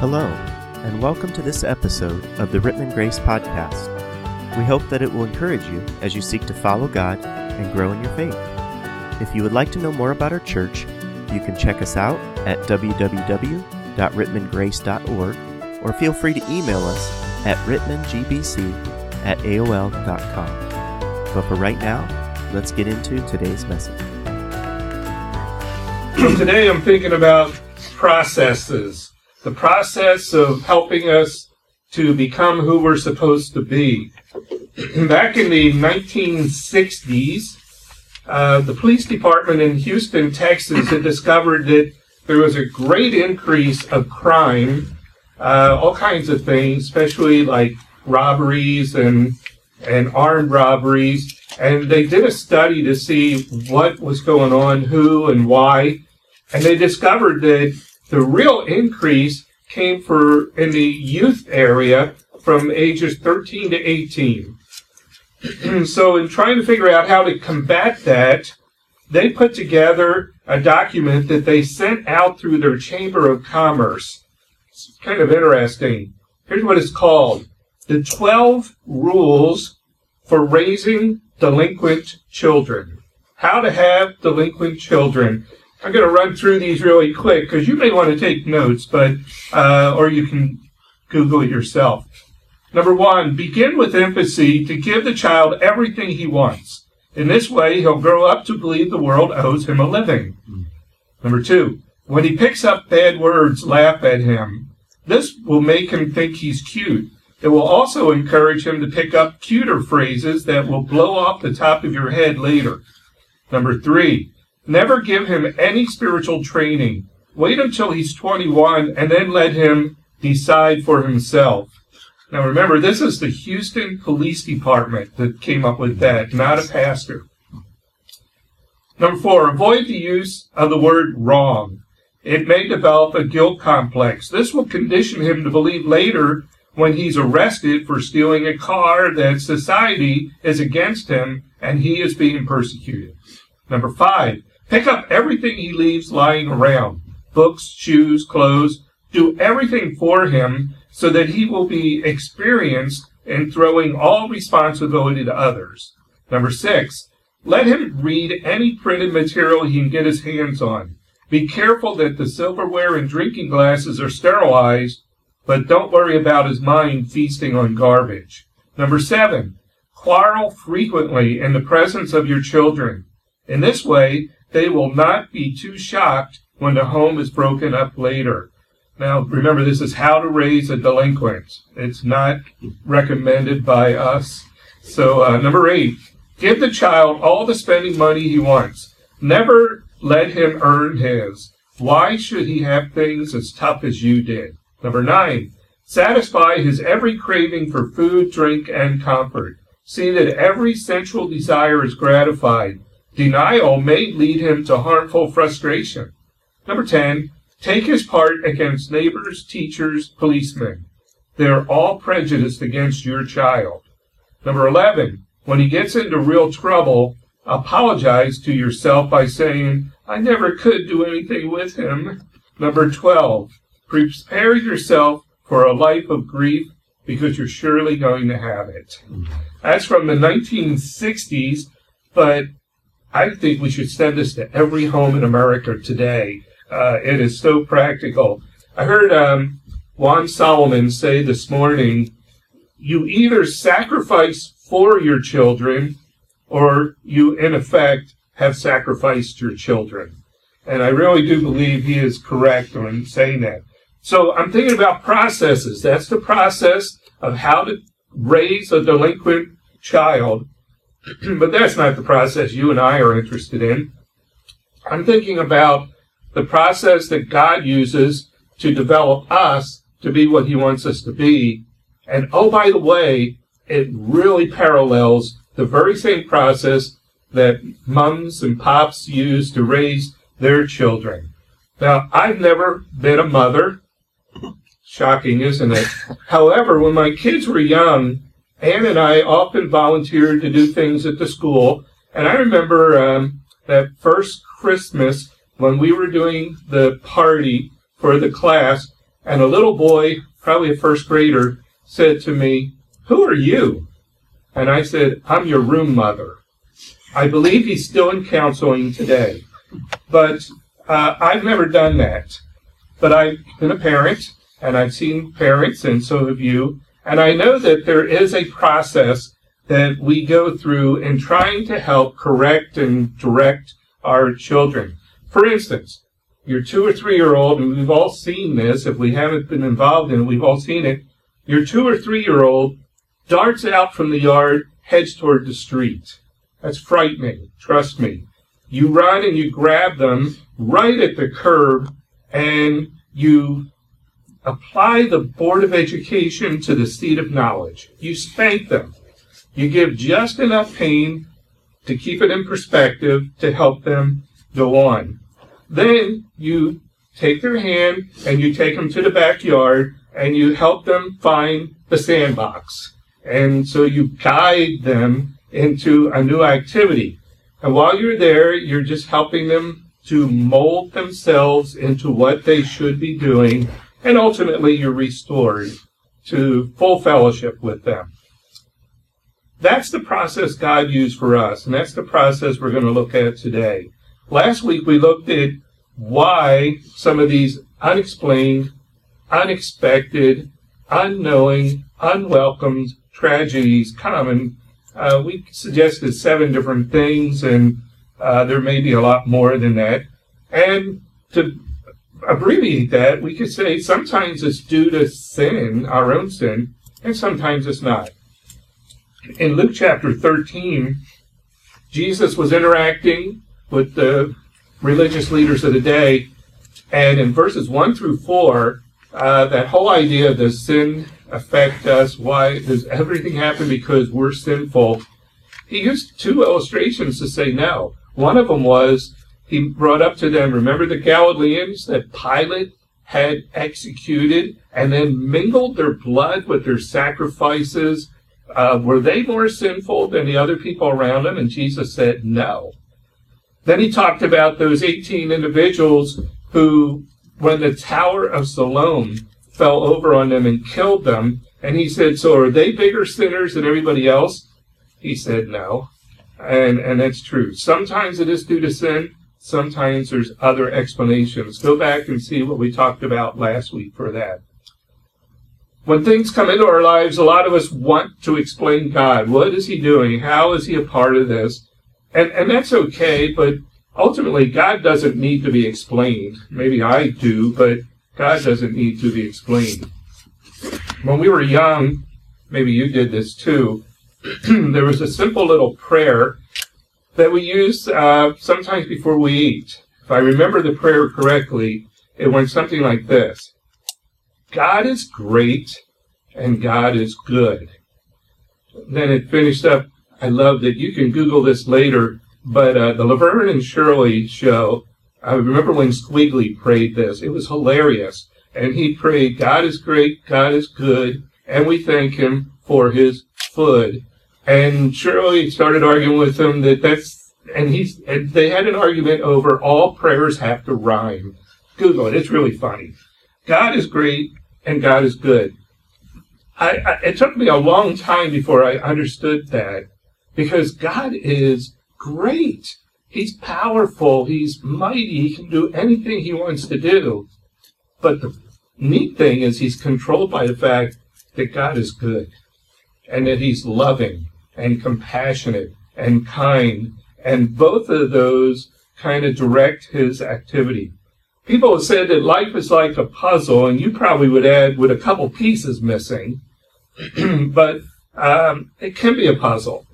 Hello, and welcome to this episode of the Rittman Grace Podcast. We hope that it will encourage you as you seek to follow God and grow in your faith. If you would like to know more about our church, you can check us out at www.rittmangrace.org or feel free to email us at rittmangbc at aol.com. But for right now, let's get into today's message. Today I'm thinking about processes. The process of helping us to become who we're supposed to be. Back in the 1960s, uh, the police department in Houston, Texas, had discovered that there was a great increase of crime, uh, all kinds of things, especially like robberies and and armed robberies. And they did a study to see what was going on, who and why, and they discovered that the real increase came for in the youth area from ages 13 to 18. so, in trying to figure out how to combat that, they put together a document that they sent out through their Chamber of Commerce. It's kind of interesting. Here's what it's called The 12 Rules for Raising Delinquent Children. How to have delinquent children. I'm going to run through these really quick because you may want to take notes, but uh, or you can Google it yourself. Number one, begin with empathy to give the child everything he wants. In this way, he'll grow up to believe the world owes him a living. Number two, when he picks up bad words, laugh at him. This will make him think he's cute. It will also encourage him to pick up cuter phrases that will blow off the top of your head later. Number three, never give him any spiritual training. Wait until he's 21 and then let him decide for himself. Now remember, this is the Houston Police Department that came up with that, not a pastor. Number four, avoid the use of the word wrong. It may develop a guilt complex. This will condition him to believe later when he's arrested for stealing a car that society is against him and he is being persecuted. Number five, pick up everything he leaves lying around. Books, shoes, clothes. Do everything for him so that he will be experienced in throwing all responsibility to others. Number six, let him read any printed material he can get his hands on. Be careful that the silverware and drinking glasses are sterilized, but don't worry about his mind feasting on garbage. Number seven, quarrel frequently in the presence of your children. In this way, they will not be too shocked when the home is broken up later. Now, remember, this is how to raise a delinquent. It's not recommended by us. So, uh, number eight, give the child all the spending money he wants. Never let him earn his. Why should he have things as tough as you did? Number nine, satisfy his every craving for food, drink, and comfort. See that every sensual desire is gratified. Denial may lead him to harmful frustration. Number 10, take his part against neighbors, teachers, policemen. They are all prejudiced against your child. Number 11, when he gets into real trouble, apologize to yourself by saying, I never could do anything with him. Number 12, prepare yourself for a life of grief because you're surely going to have it. That's from the 1960s, but I think we should send this to every home in America today. Uh, it is so practical. I heard um, Juan Solomon say this morning, you either sacrifice for your children or you, in effect, have sacrificed your children. And I really do believe he is correct in saying that. So I'm thinking about processes. That's the process of how to raise a delinquent child. but that's not the process you and I are interested in. I'm thinking about the process that God uses to develop us to be what he wants us to be. And oh, by the way, it really parallels the very same process that mums and pops use to raise their children. Now, I've never been a mother. Shocking, isn't it? However, when my kids were young, Ann and I often volunteered to do things at the school. And I remember um, that first Christmas when we were doing the party for the class, and a little boy, probably a first grader, said to me, Who are you? And I said, I'm your room mother. I believe he's still in counseling today. But uh, I've never done that. But I've been a parent, and I've seen parents, and so have you. And I know that there is a process that we go through in trying to help correct and direct our children. For instance, your two or three year old, and we've all seen this, if we haven't been involved in it, we've all seen it. Your two or three year old darts out from the yard, heads toward the street. That's frightening. Trust me. You run and you grab them right at the curb and you apply the Board of Education to the seat of knowledge. You spank them. You give just enough pain to keep it in perspective to help them go on. Then you take their hand and you take them to the backyard and you help them find the sandbox. And so you guide them into a new activity. And while you're there, you're just helping them to mold themselves into what they should be doing. And ultimately, you're restored to full fellowship with them. That's the process God used for us, and that's the process we're going to look at today. Last week we looked at why some of these unexplained, unexpected, unknowing, unwelcomed tragedies come. And uh, we suggested seven different things, and uh, there may be a lot more than that. And to abbreviate that, we could say sometimes it's due to sin, our own sin, and sometimes it's not. In Luke chapter 13, Jesus was interacting with the religious leaders of the day. And in verses 1 through 4, uh, that whole idea of does sin affect us? Why does everything happen because we're sinful? He used two illustrations to say no. One of them was he brought up to them, remember the Galileans that Pilate had executed and then mingled their blood with their sacrifices? Uh, were they more sinful than the other people around them? And Jesus said no. Then he talked about those 18 individuals who, when the Tower of Siloam fell over on them and killed them, and he said, So are they bigger sinners than everybody else? He said, No. And, and that's true. Sometimes it is due to sin. Sometimes there's other explanations. Go back and see what we talked about last week for that. When things come into our lives, a lot of us want to explain God. What is He doing? How is He a part of this? And, and that's okay, but ultimately, God doesn't need to be explained. Maybe I do, but God doesn't need to be explained. When we were young, maybe you did this too, there was a simple little prayer that we use uh, sometimes before we eat. If I remember the prayer correctly, it went something like this God is great and God is good. Then it finished up I love that you can Google this later, but uh, the Laverne and Shirley show, I remember when Squiggy prayed this. It was hilarious. And he prayed, God is great, God is good, and we thank him for his food. And Shirley started arguing with him that that's, and he's, and they had an argument over all prayers have to rhyme. Google it, it's really funny. God is great and God is good. I, I, it took me a long time before I understood that because God is great. He's powerful. He's mighty. He can do anything he wants to do. But the neat thing is he's controlled by the fact that God is good and that he's loving and compassionate and kind. And both of those kind of direct his activity. People have said that life is like a puzzle, and you probably would add with a couple pieces missing, but um, it can be a puzzle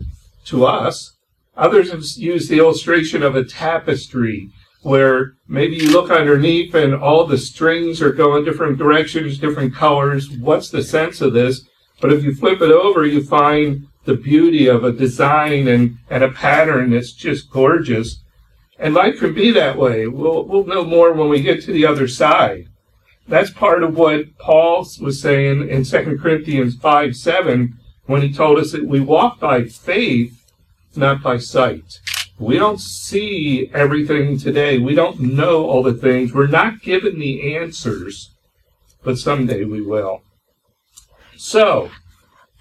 to us. Others have used the illustration of a tapestry where maybe you look underneath and all the strings are going different directions, different colors. What's the sense of this? But if you flip it over, you find the beauty of a design and, and a pattern that's just gorgeous. And life can be that way. We'll, we'll know more when we get to the other side. That's part of what Paul was saying in 2 Corinthians 5 7 when he told us that we walk by faith, not by sight. We don't see everything today. We don't know all the things. We're not given the answers. but someday we will. So,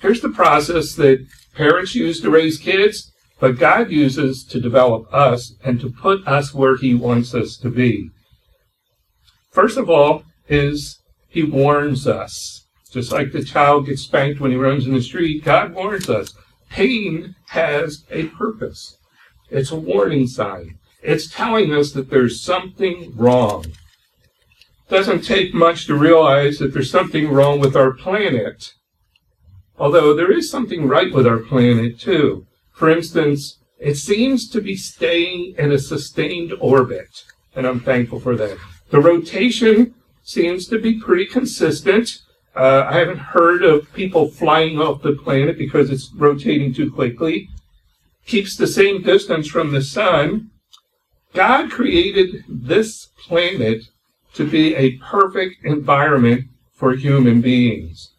here's the process that parents use to raise kids, but God uses to develop us and to put us where He wants us to be. First of all, is He warns us. Just like the child gets spanked when he runs in the street, God warns us. Pain has a purpose. It's a warning sign. It's telling us that there's something wrong. It doesn't take much to realize that there's something wrong with our planet. Although there is something right with our planet too. For instance, it seems to be staying in a sustained orbit, and I'm thankful for that. The rotation seems to be pretty consistent. Uh, I haven't heard of people flying off the planet because it's rotating too quickly. Keeps the same distance from the sun. God created this planet to be a perfect environment for human beings.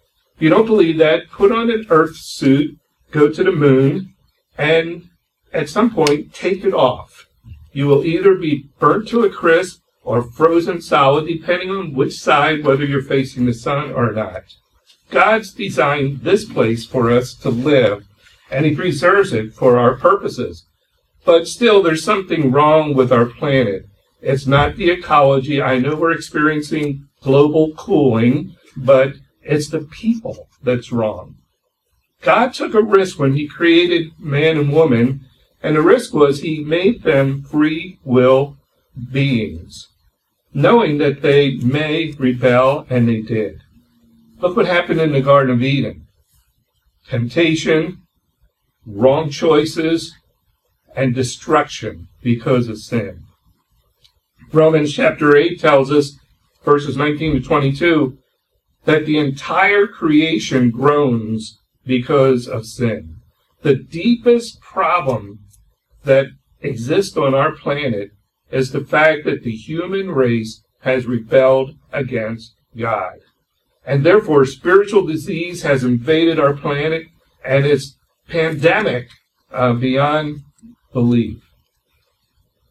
You don't believe that, put on an Earth suit, go to the moon, and at some point take it off. You will either be burnt to a crisp or frozen solid, depending on which side, whether you're facing the sun or not. God's designed this place for us to live, and He preserves it for our purposes. But still, there's something wrong with our planet. It's not the ecology. I know we're experiencing global cooling, but it's the people that's wrong. God took a risk when He created man and woman, and the risk was He made them free will beings knowing that they may rebel, and they did. Look what happened in the Garden of Eden temptation, wrong choices, and destruction because of sin. Romans chapter 8 tells us, verses 19 to 22, that the entire creation groans because of sin. The deepest problem that exists on our planet is the fact that the human race has rebelled against God. And therefore, spiritual disease has invaded our planet and it's pandemic uh, beyond belief.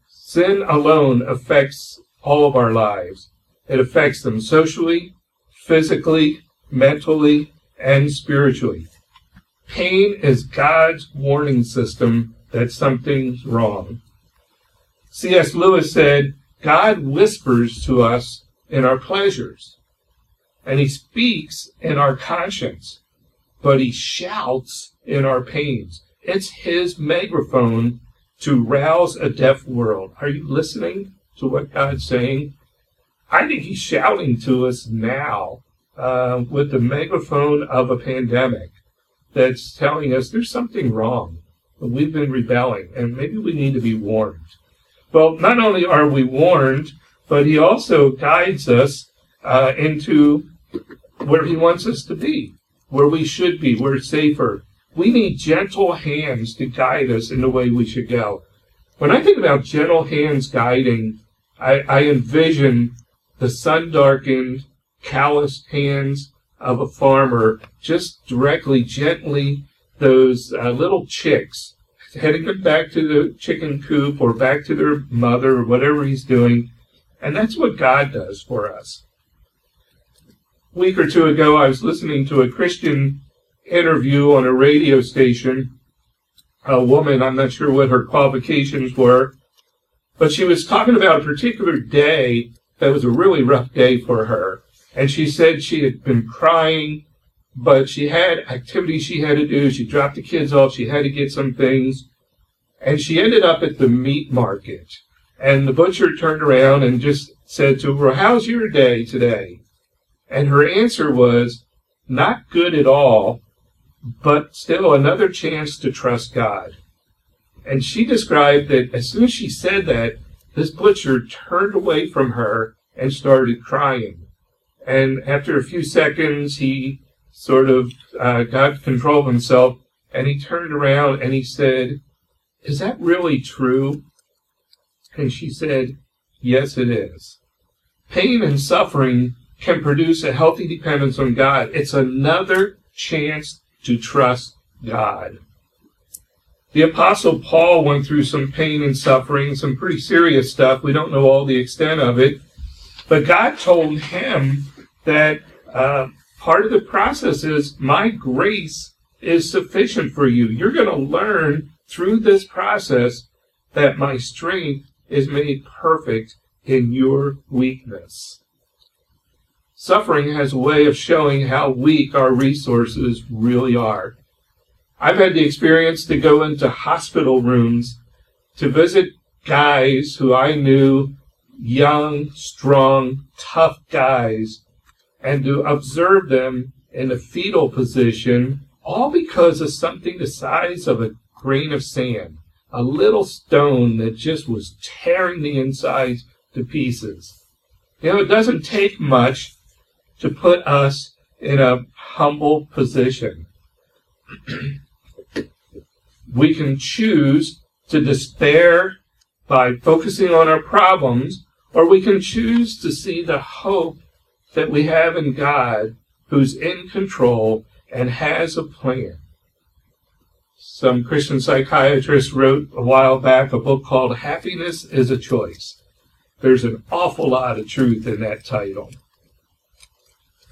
Sin alone affects all of our lives. It affects them socially, physically, mentally, and spiritually. Pain is God's warning system that something's wrong. C.S. Lewis said, God whispers to us in our pleasures, and he speaks in our conscience, but he shouts in our pains. It's his megaphone to rouse a deaf world. Are you listening to what God's saying? I think he's shouting to us now uh, with the megaphone of a pandemic that's telling us there's something wrong. We've been rebelling, and maybe we need to be warned. Well, not only are we warned, but he also guides us uh, into where he wants us to be, where we should be, where it's safer. We need gentle hands to guide us in the way we should go. When I think about gentle hands guiding, I, I envision the sun darkened, calloused hands of a farmer just directly, gently, those uh, little chicks heading them back to the chicken coop or back to their mother or whatever he's doing. And that's what God does for us. A week or two ago, I was listening to a Christian interview on a radio station. A woman, I'm not sure what her qualifications were, but she was talking about a particular day that was a really rough day for her. And she said she had been crying but she had activities she had to do. She dropped the kids off. She had to get some things. And she ended up at the meat market. And the butcher turned around and just said to her, How's your day today? And her answer was, Not good at all, but still another chance to trust God. And she described that as soon as she said that, this butcher turned away from her and started crying. And after a few seconds, he sort of uh, got control of himself, and he turned around and he said, Is that really true? And she said, Yes, it is. Pain and suffering can produce a healthy dependence on God. It's another chance to trust God. The Apostle Paul went through some pain and suffering, some pretty serious stuff. We don't know all the extent of it. But God told him that uh, part of the process is my grace is sufficient for you. You're going to learn through this process that my strength is made perfect in your weakness. Suffering has a way of showing how weak our resources really are. I've had the experience to go into hospital rooms to visit guys who I knew, young, strong, tough guys, and to observe them in a fetal position, all because of something the size of a grain of sand, a little stone that just was tearing the insides to pieces. You know, it doesn't take much to put us in a humble position. we can choose to despair by focusing on our problems, or we can choose to see the hope that we have in God who's in control and has a plan. Some Christian psychiatrist wrote a while back a book called Happiness is a Choice. There's an awful lot of truth in that title.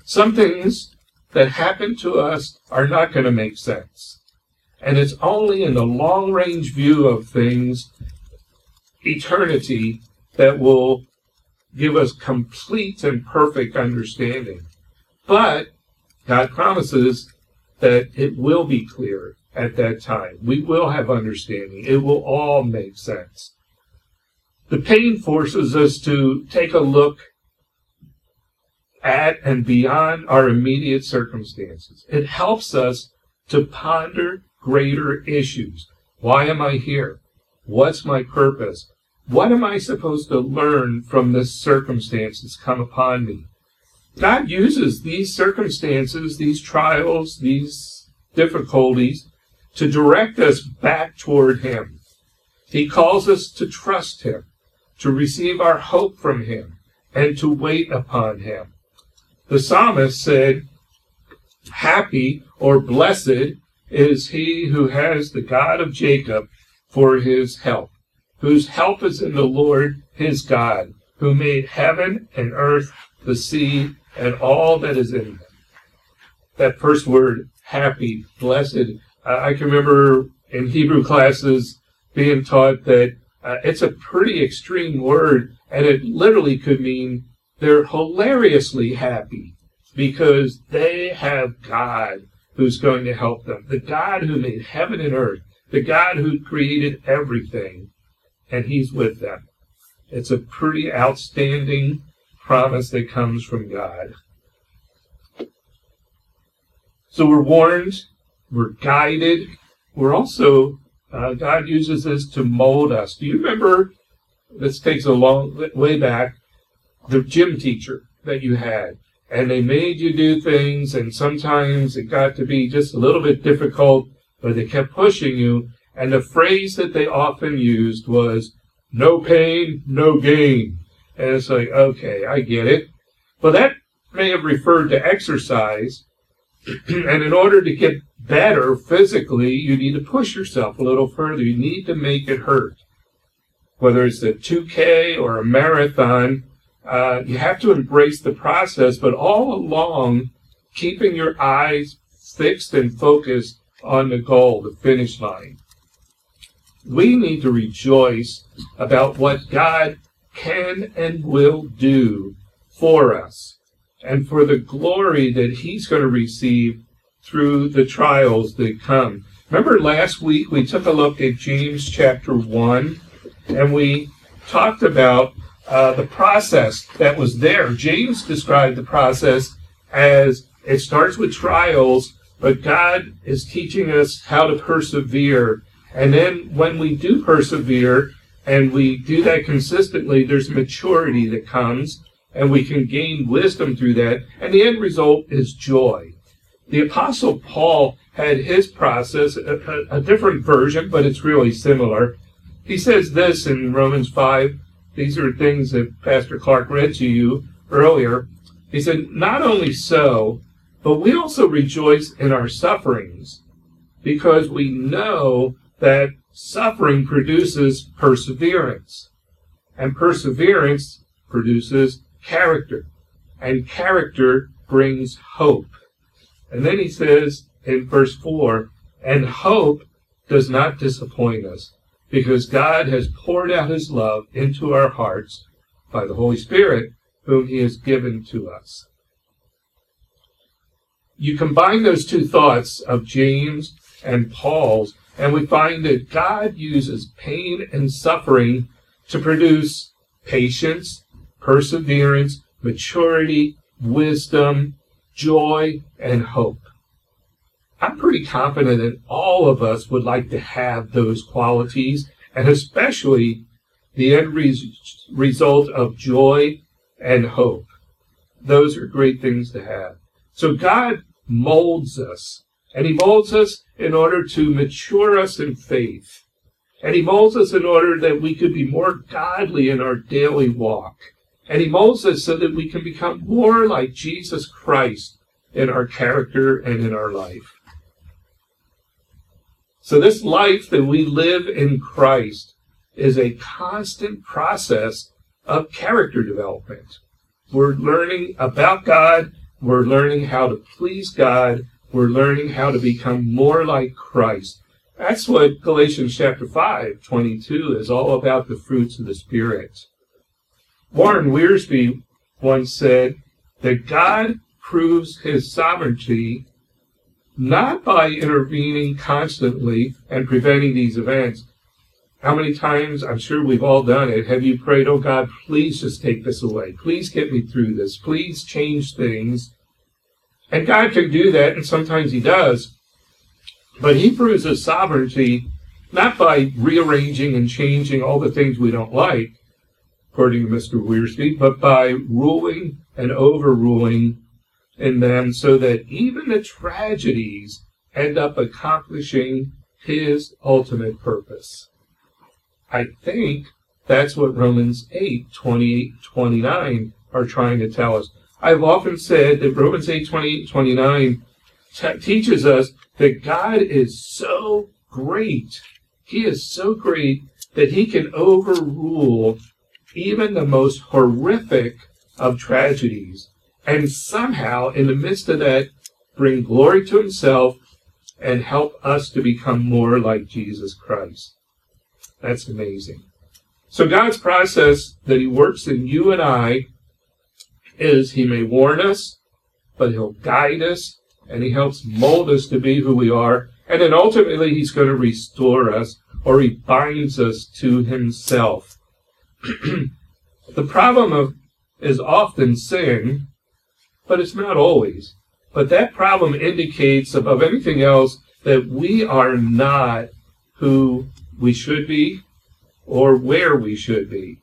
Some things that happen to us are not going to make sense. And it's only in the long range view of things, eternity, that will give us complete and perfect understanding. But God promises that it will be clear at that time. We will have understanding. It will all make sense. The pain forces us to take a look at and beyond our immediate circumstances. It helps us to ponder greater issues. Why am I here? What's my purpose? What am I supposed to learn from this circumstance that's come upon me? God uses these circumstances, these trials, these difficulties to direct us back toward Him. He calls us to trust Him, to receive our hope from Him, and to wait upon Him. The psalmist said, Happy or blessed is he who has the God of Jacob for his help, whose help is in the Lord his God, who made heaven and earth, the sea, and all that is in them. That first word, happy, blessed, I can remember in Hebrew classes being taught that uh, it's a pretty extreme word, and it literally could mean they're hilariously happy because they have God who's going to help them. The God who made heaven and earth, the God who created everything, and He's with them. It's a pretty outstanding promise that comes from God. So we're warned, we're guided, we're also, uh, God uses this to mold us. Do you remember, this takes a long way back, the gym teacher that you had? And they made you do things, and sometimes it got to be just a little bit difficult, but they kept pushing you. And the phrase that they often used was, no pain, no gain. And it's like, okay, I get it. But that may have referred to exercise. and in order to get better physically, you need to push yourself a little further. You need to make it hurt. Whether it's a 2K or a marathon, uh, you have to embrace the process, but all along, keeping your eyes fixed and focused on the goal, the finish line. We need to rejoice about what God can and will do for us and for the glory that He's going to receive through the trials that come. Remember last week we took a look at James chapter 1 and we talked about uh, the process that was there. James described the process as it starts with trials, but God is teaching us how to persevere. And then when we do persevere and we do that consistently, there's maturity that comes and we can gain wisdom through that. And the end result is joy. The apostle Paul had his process, a, a, a different version, but it's really similar. He says this in Romans 5 these are things that Pastor Clark read to you earlier. He said, Not only so, but we also rejoice in our sufferings because we know that suffering produces perseverance, and perseverance produces character, and character brings hope. And then he says in verse 4 and hope does not disappoint us because God has poured out his love into our hearts by the Holy Spirit, whom he has given to us. You combine those two thoughts of James and Paul's, and we find that God uses pain and suffering to produce patience, perseverance, maturity, wisdom, joy, and hope. I'm pretty confident that all of us would like to have those qualities, and especially the end res- result of joy and hope. Those are great things to have. So God molds us, and He molds us in order to mature us in faith. And He molds us in order that we could be more godly in our daily walk. And He molds us so that we can become more like Jesus Christ in our character and in our life. So this life that we live in Christ is a constant process of character development. We're learning about God. We're learning how to please God. We're learning how to become more like Christ. That's what Galatians chapter 5, 22 is all about the fruits of the Spirit. Warren Wiersbe once said that God proves his sovereignty not by intervening constantly and preventing these events. How many times, I'm sure we've all done it, have you prayed, oh God, please just take this away. Please get me through this. Please change things. And God can do that, and sometimes He does. But He proves His sovereignty not by rearranging and changing all the things we don't like, according to Mr. Wiersbe, but by ruling and overruling in them so that even the tragedies end up accomplishing his ultimate purpose. I think that's what Romans 8, 28, 29 are trying to tell us. I've often said that Romans 8, 28, 29 t- teaches us that God is so great. He is so great that he can overrule even the most horrific of tragedies and somehow, in the midst of that, bring glory to himself and help us to become more like Jesus Christ. That's amazing. So God's process that he works in you and I is he may warn us, but he'll guide us and he helps mold us to be who we are. And then ultimately he's going to restore us or he binds us to himself. the problem of is often sin but it's not always. But that problem indicates, above anything else, that we are not who we should be or where we should be.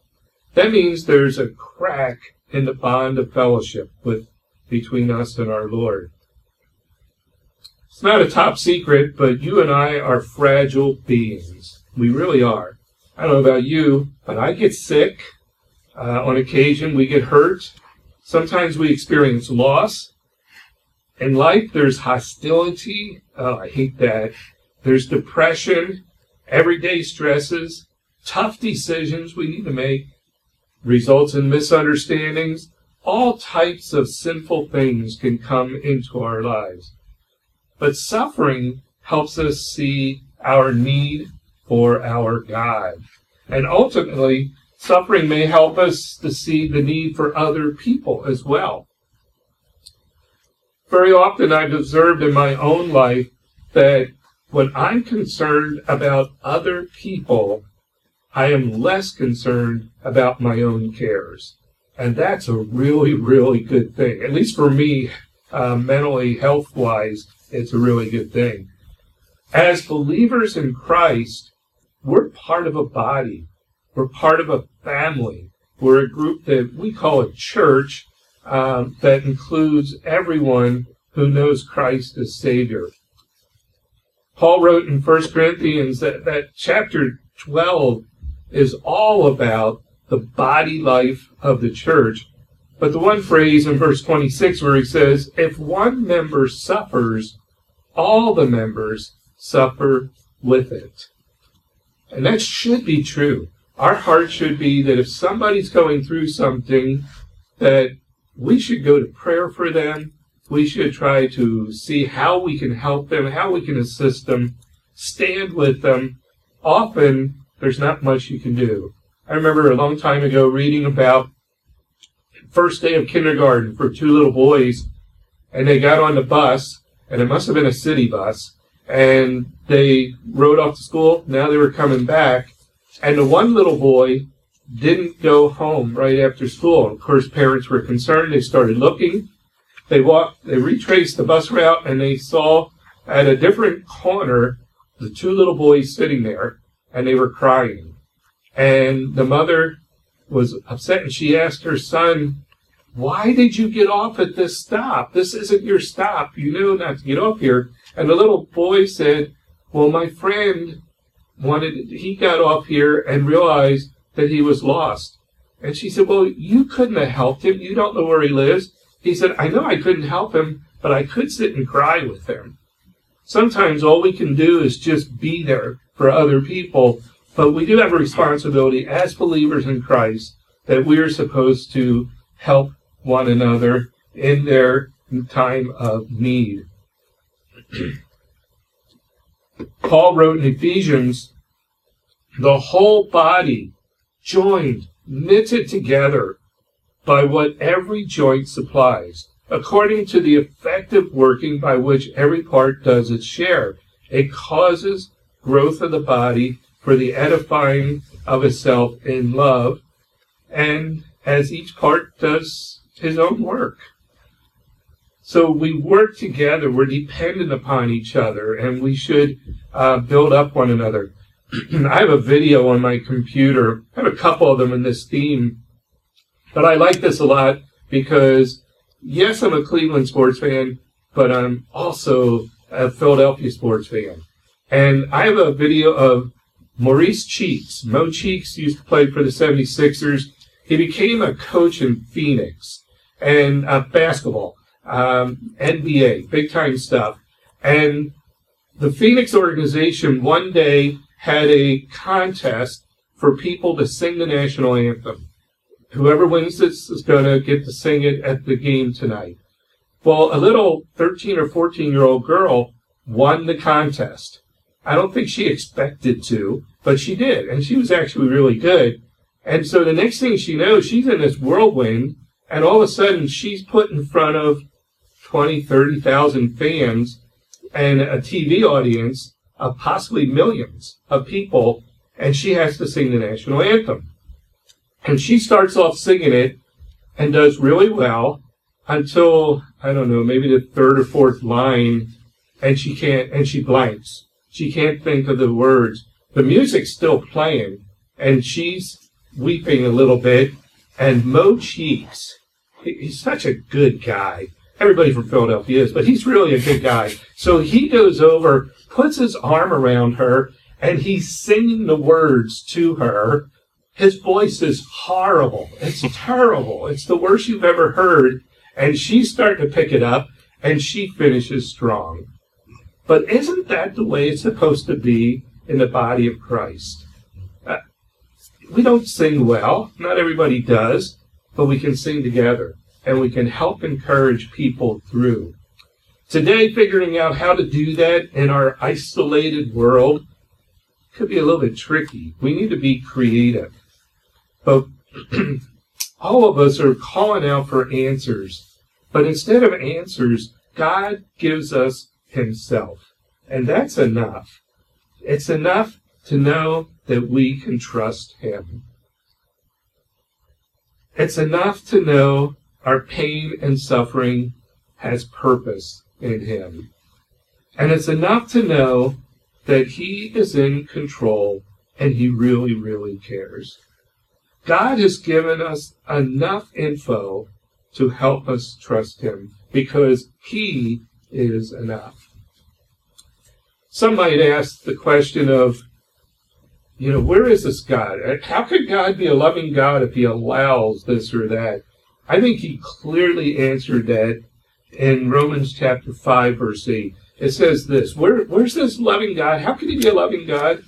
That means there's a crack in the bond of fellowship with between us and our Lord. It's not a top secret, but you and I are fragile beings. We really are. I don't know about you, but I get sick. Uh, on occasion, we get hurt. Sometimes we experience loss. In life, there's hostility. Oh, I hate that. There's depression, everyday stresses, tough decisions we need to make, results in misunderstandings. All types of sinful things can come into our lives. But suffering helps us see our need for our God. And ultimately, Suffering may help us to see the need for other people as well. Very often I've observed in my own life that when I'm concerned about other people, I am less concerned about my own cares. And that's a really, really good thing. At least for me, uh, mentally, health wise, it's a really good thing. As believers in Christ, we're part of a body. We're part of a family. We're a group that we call a church um, that includes everyone who knows Christ as Savior. Paul wrote in 1 Corinthians that, that chapter 12 is all about the body life of the church. But the one phrase in verse 26 where he says, if one member suffers, all the members suffer with it. And that should be true our heart should be that if somebody's going through something that we should go to prayer for them. We should try to see how we can help them, how we can assist them, stand with them. Often, there's not much you can do. I remember a long time ago reading about first day of kindergarten for two little boys, and they got on the bus, and it must have been a city bus, and they rode off to school. Now they were coming back, and the one little boy didn't go home right after school. Of course, parents were concerned. They started looking. They walked, they retraced the bus route, and they saw at a different corner the two little boys sitting there, and they were crying. And the mother was upset, and she asked her son, why did you get off at this stop? This isn't your stop. You knew not to get off here. And the little boy said, well, my friend wanted, he got off here and realized that he was lost. And she said, well, you couldn't have helped him. You don't know where he lives. He said, I know I couldn't help him, but I could sit and cry with him. Sometimes all we can do is just be there for other people, but we do have a responsibility as believers in Christ that we are supposed to help one another in their time of need. Paul wrote in Ephesians, the whole body joined, knitted together by what every joint supplies, according to the effective working by which every part does its share. It causes growth of the body for the edifying of itself in love, and as each part does his own work. So we work together, we're dependent upon each other, and we should uh, build up one another. I have a video on my computer. I have a couple of them in this theme, but I like this a lot because, yes, I'm a Cleveland sports fan, but I'm also a Philadelphia sports fan. And I have a video of Maurice Cheeks. Mo Cheeks used to play for the 76ers. He became a coach in Phoenix and uh, basketball, um, NBA, big time stuff. And the Phoenix organization one day had a contest for people to sing the national anthem. Whoever wins this is going to get to sing it at the game tonight. Well, a little 13 or 14 year old girl won the contest. I don't think she expected to, but she did. And she was actually really good. And so the next thing she knows, she's in this whirlwind and all of a sudden, she's put in front of 20, 30,000 fans and a TV audience of possibly millions of people, and she has to sing the national anthem. And she starts off singing it and does really well until, I don't know, maybe the third or fourth line, and she can't, and she blanks. She can't think of the words. The music's still playing, and she's weeping a little bit, and Mo Cheeks he's such a good guy. Everybody from Philadelphia is, but he's really a good guy. So he goes over, puts his arm around her, and he's singing the words to her. His voice is horrible. It's terrible. It's the worst you've ever heard. And she's starting to pick it up, and she finishes strong. But isn't that the way it's supposed to be in the body of Christ? Uh, we don't sing well. Not everybody does but we can sing together and we can help encourage people through. Today, figuring out how to do that in our isolated world could be a little bit tricky. We need to be creative. But all of us are calling out for answers. But instead of answers, God gives us Himself. And that's enough. It's enough to know that we can trust Him. It's enough to know our pain and suffering has purpose in Him. And it's enough to know that He is in control and He really, really cares. God has given us enough info to help us trust Him because He is enough. Some might ask the question of you know, where is this God? How could God be a loving God if he allows this or that? I think he clearly answered that in Romans chapter 5, verse 8. It says this Where, Where's this loving God? How can he be a loving God?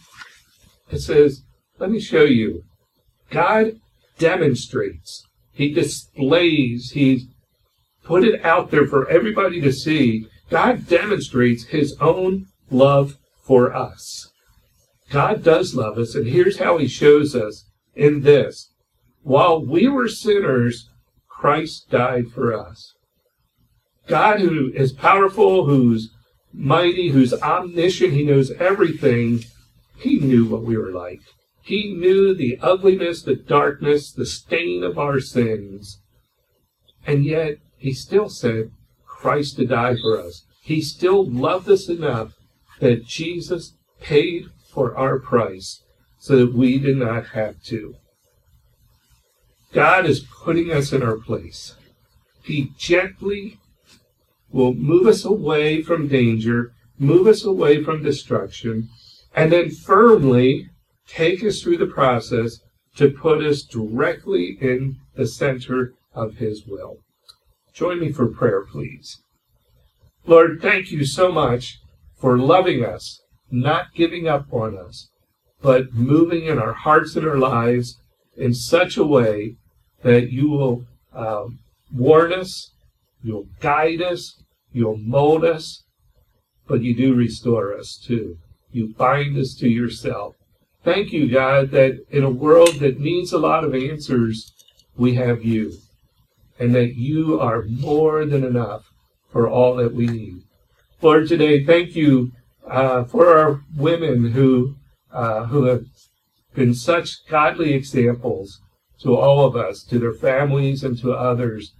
It says, Let me show you. God demonstrates, he displays, he put it out there for everybody to see. God demonstrates his own love for us. God does love us, and here's how he shows us in this. While we were sinners, Christ died for us. God, who is powerful, who's mighty, who's omniscient, he knows everything, he knew what we were like. He knew the ugliness, the darkness, the stain of our sins. And yet, he still said, Christ to die for us. He still loved us enough that Jesus paid for our price so that we did not have to. God is putting us in our place. He gently will move us away from danger, move us away from destruction, and then firmly take us through the process to put us directly in the center of His will. Join me for prayer, please. Lord, thank you so much for loving us, not giving up on us, but moving in our hearts and our lives in such a way that you will um, warn us, you'll guide us, you'll mold us, but you do restore us too. You bind us to yourself. Thank you, God, that in a world that needs a lot of answers, we have you, and that you are more than enough for all that we need. Lord, today, thank you uh, for our women who uh, who have been such godly examples to all of us, to their families, and to others.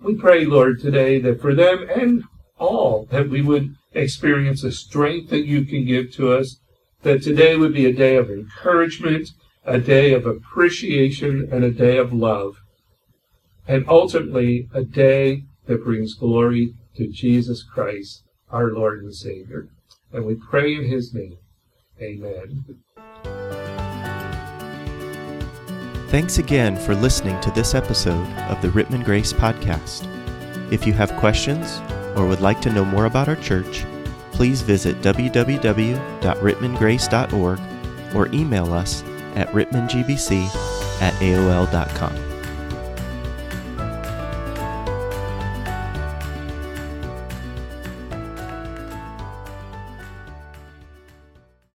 We pray, Lord, today that for them and all that we would experience the strength that you can give to us, that today would be a day of encouragement, a day of appreciation, and a day of love, and ultimately a day that brings glory to Jesus Christ, our Lord and Savior. And we pray in his name. Amen. Thanks again for listening to this episode of the Rittman Grace Podcast. If you have questions or would like to know more about our church, please visit www.rittmangrace.org or email us at rittmangbc at aol.com.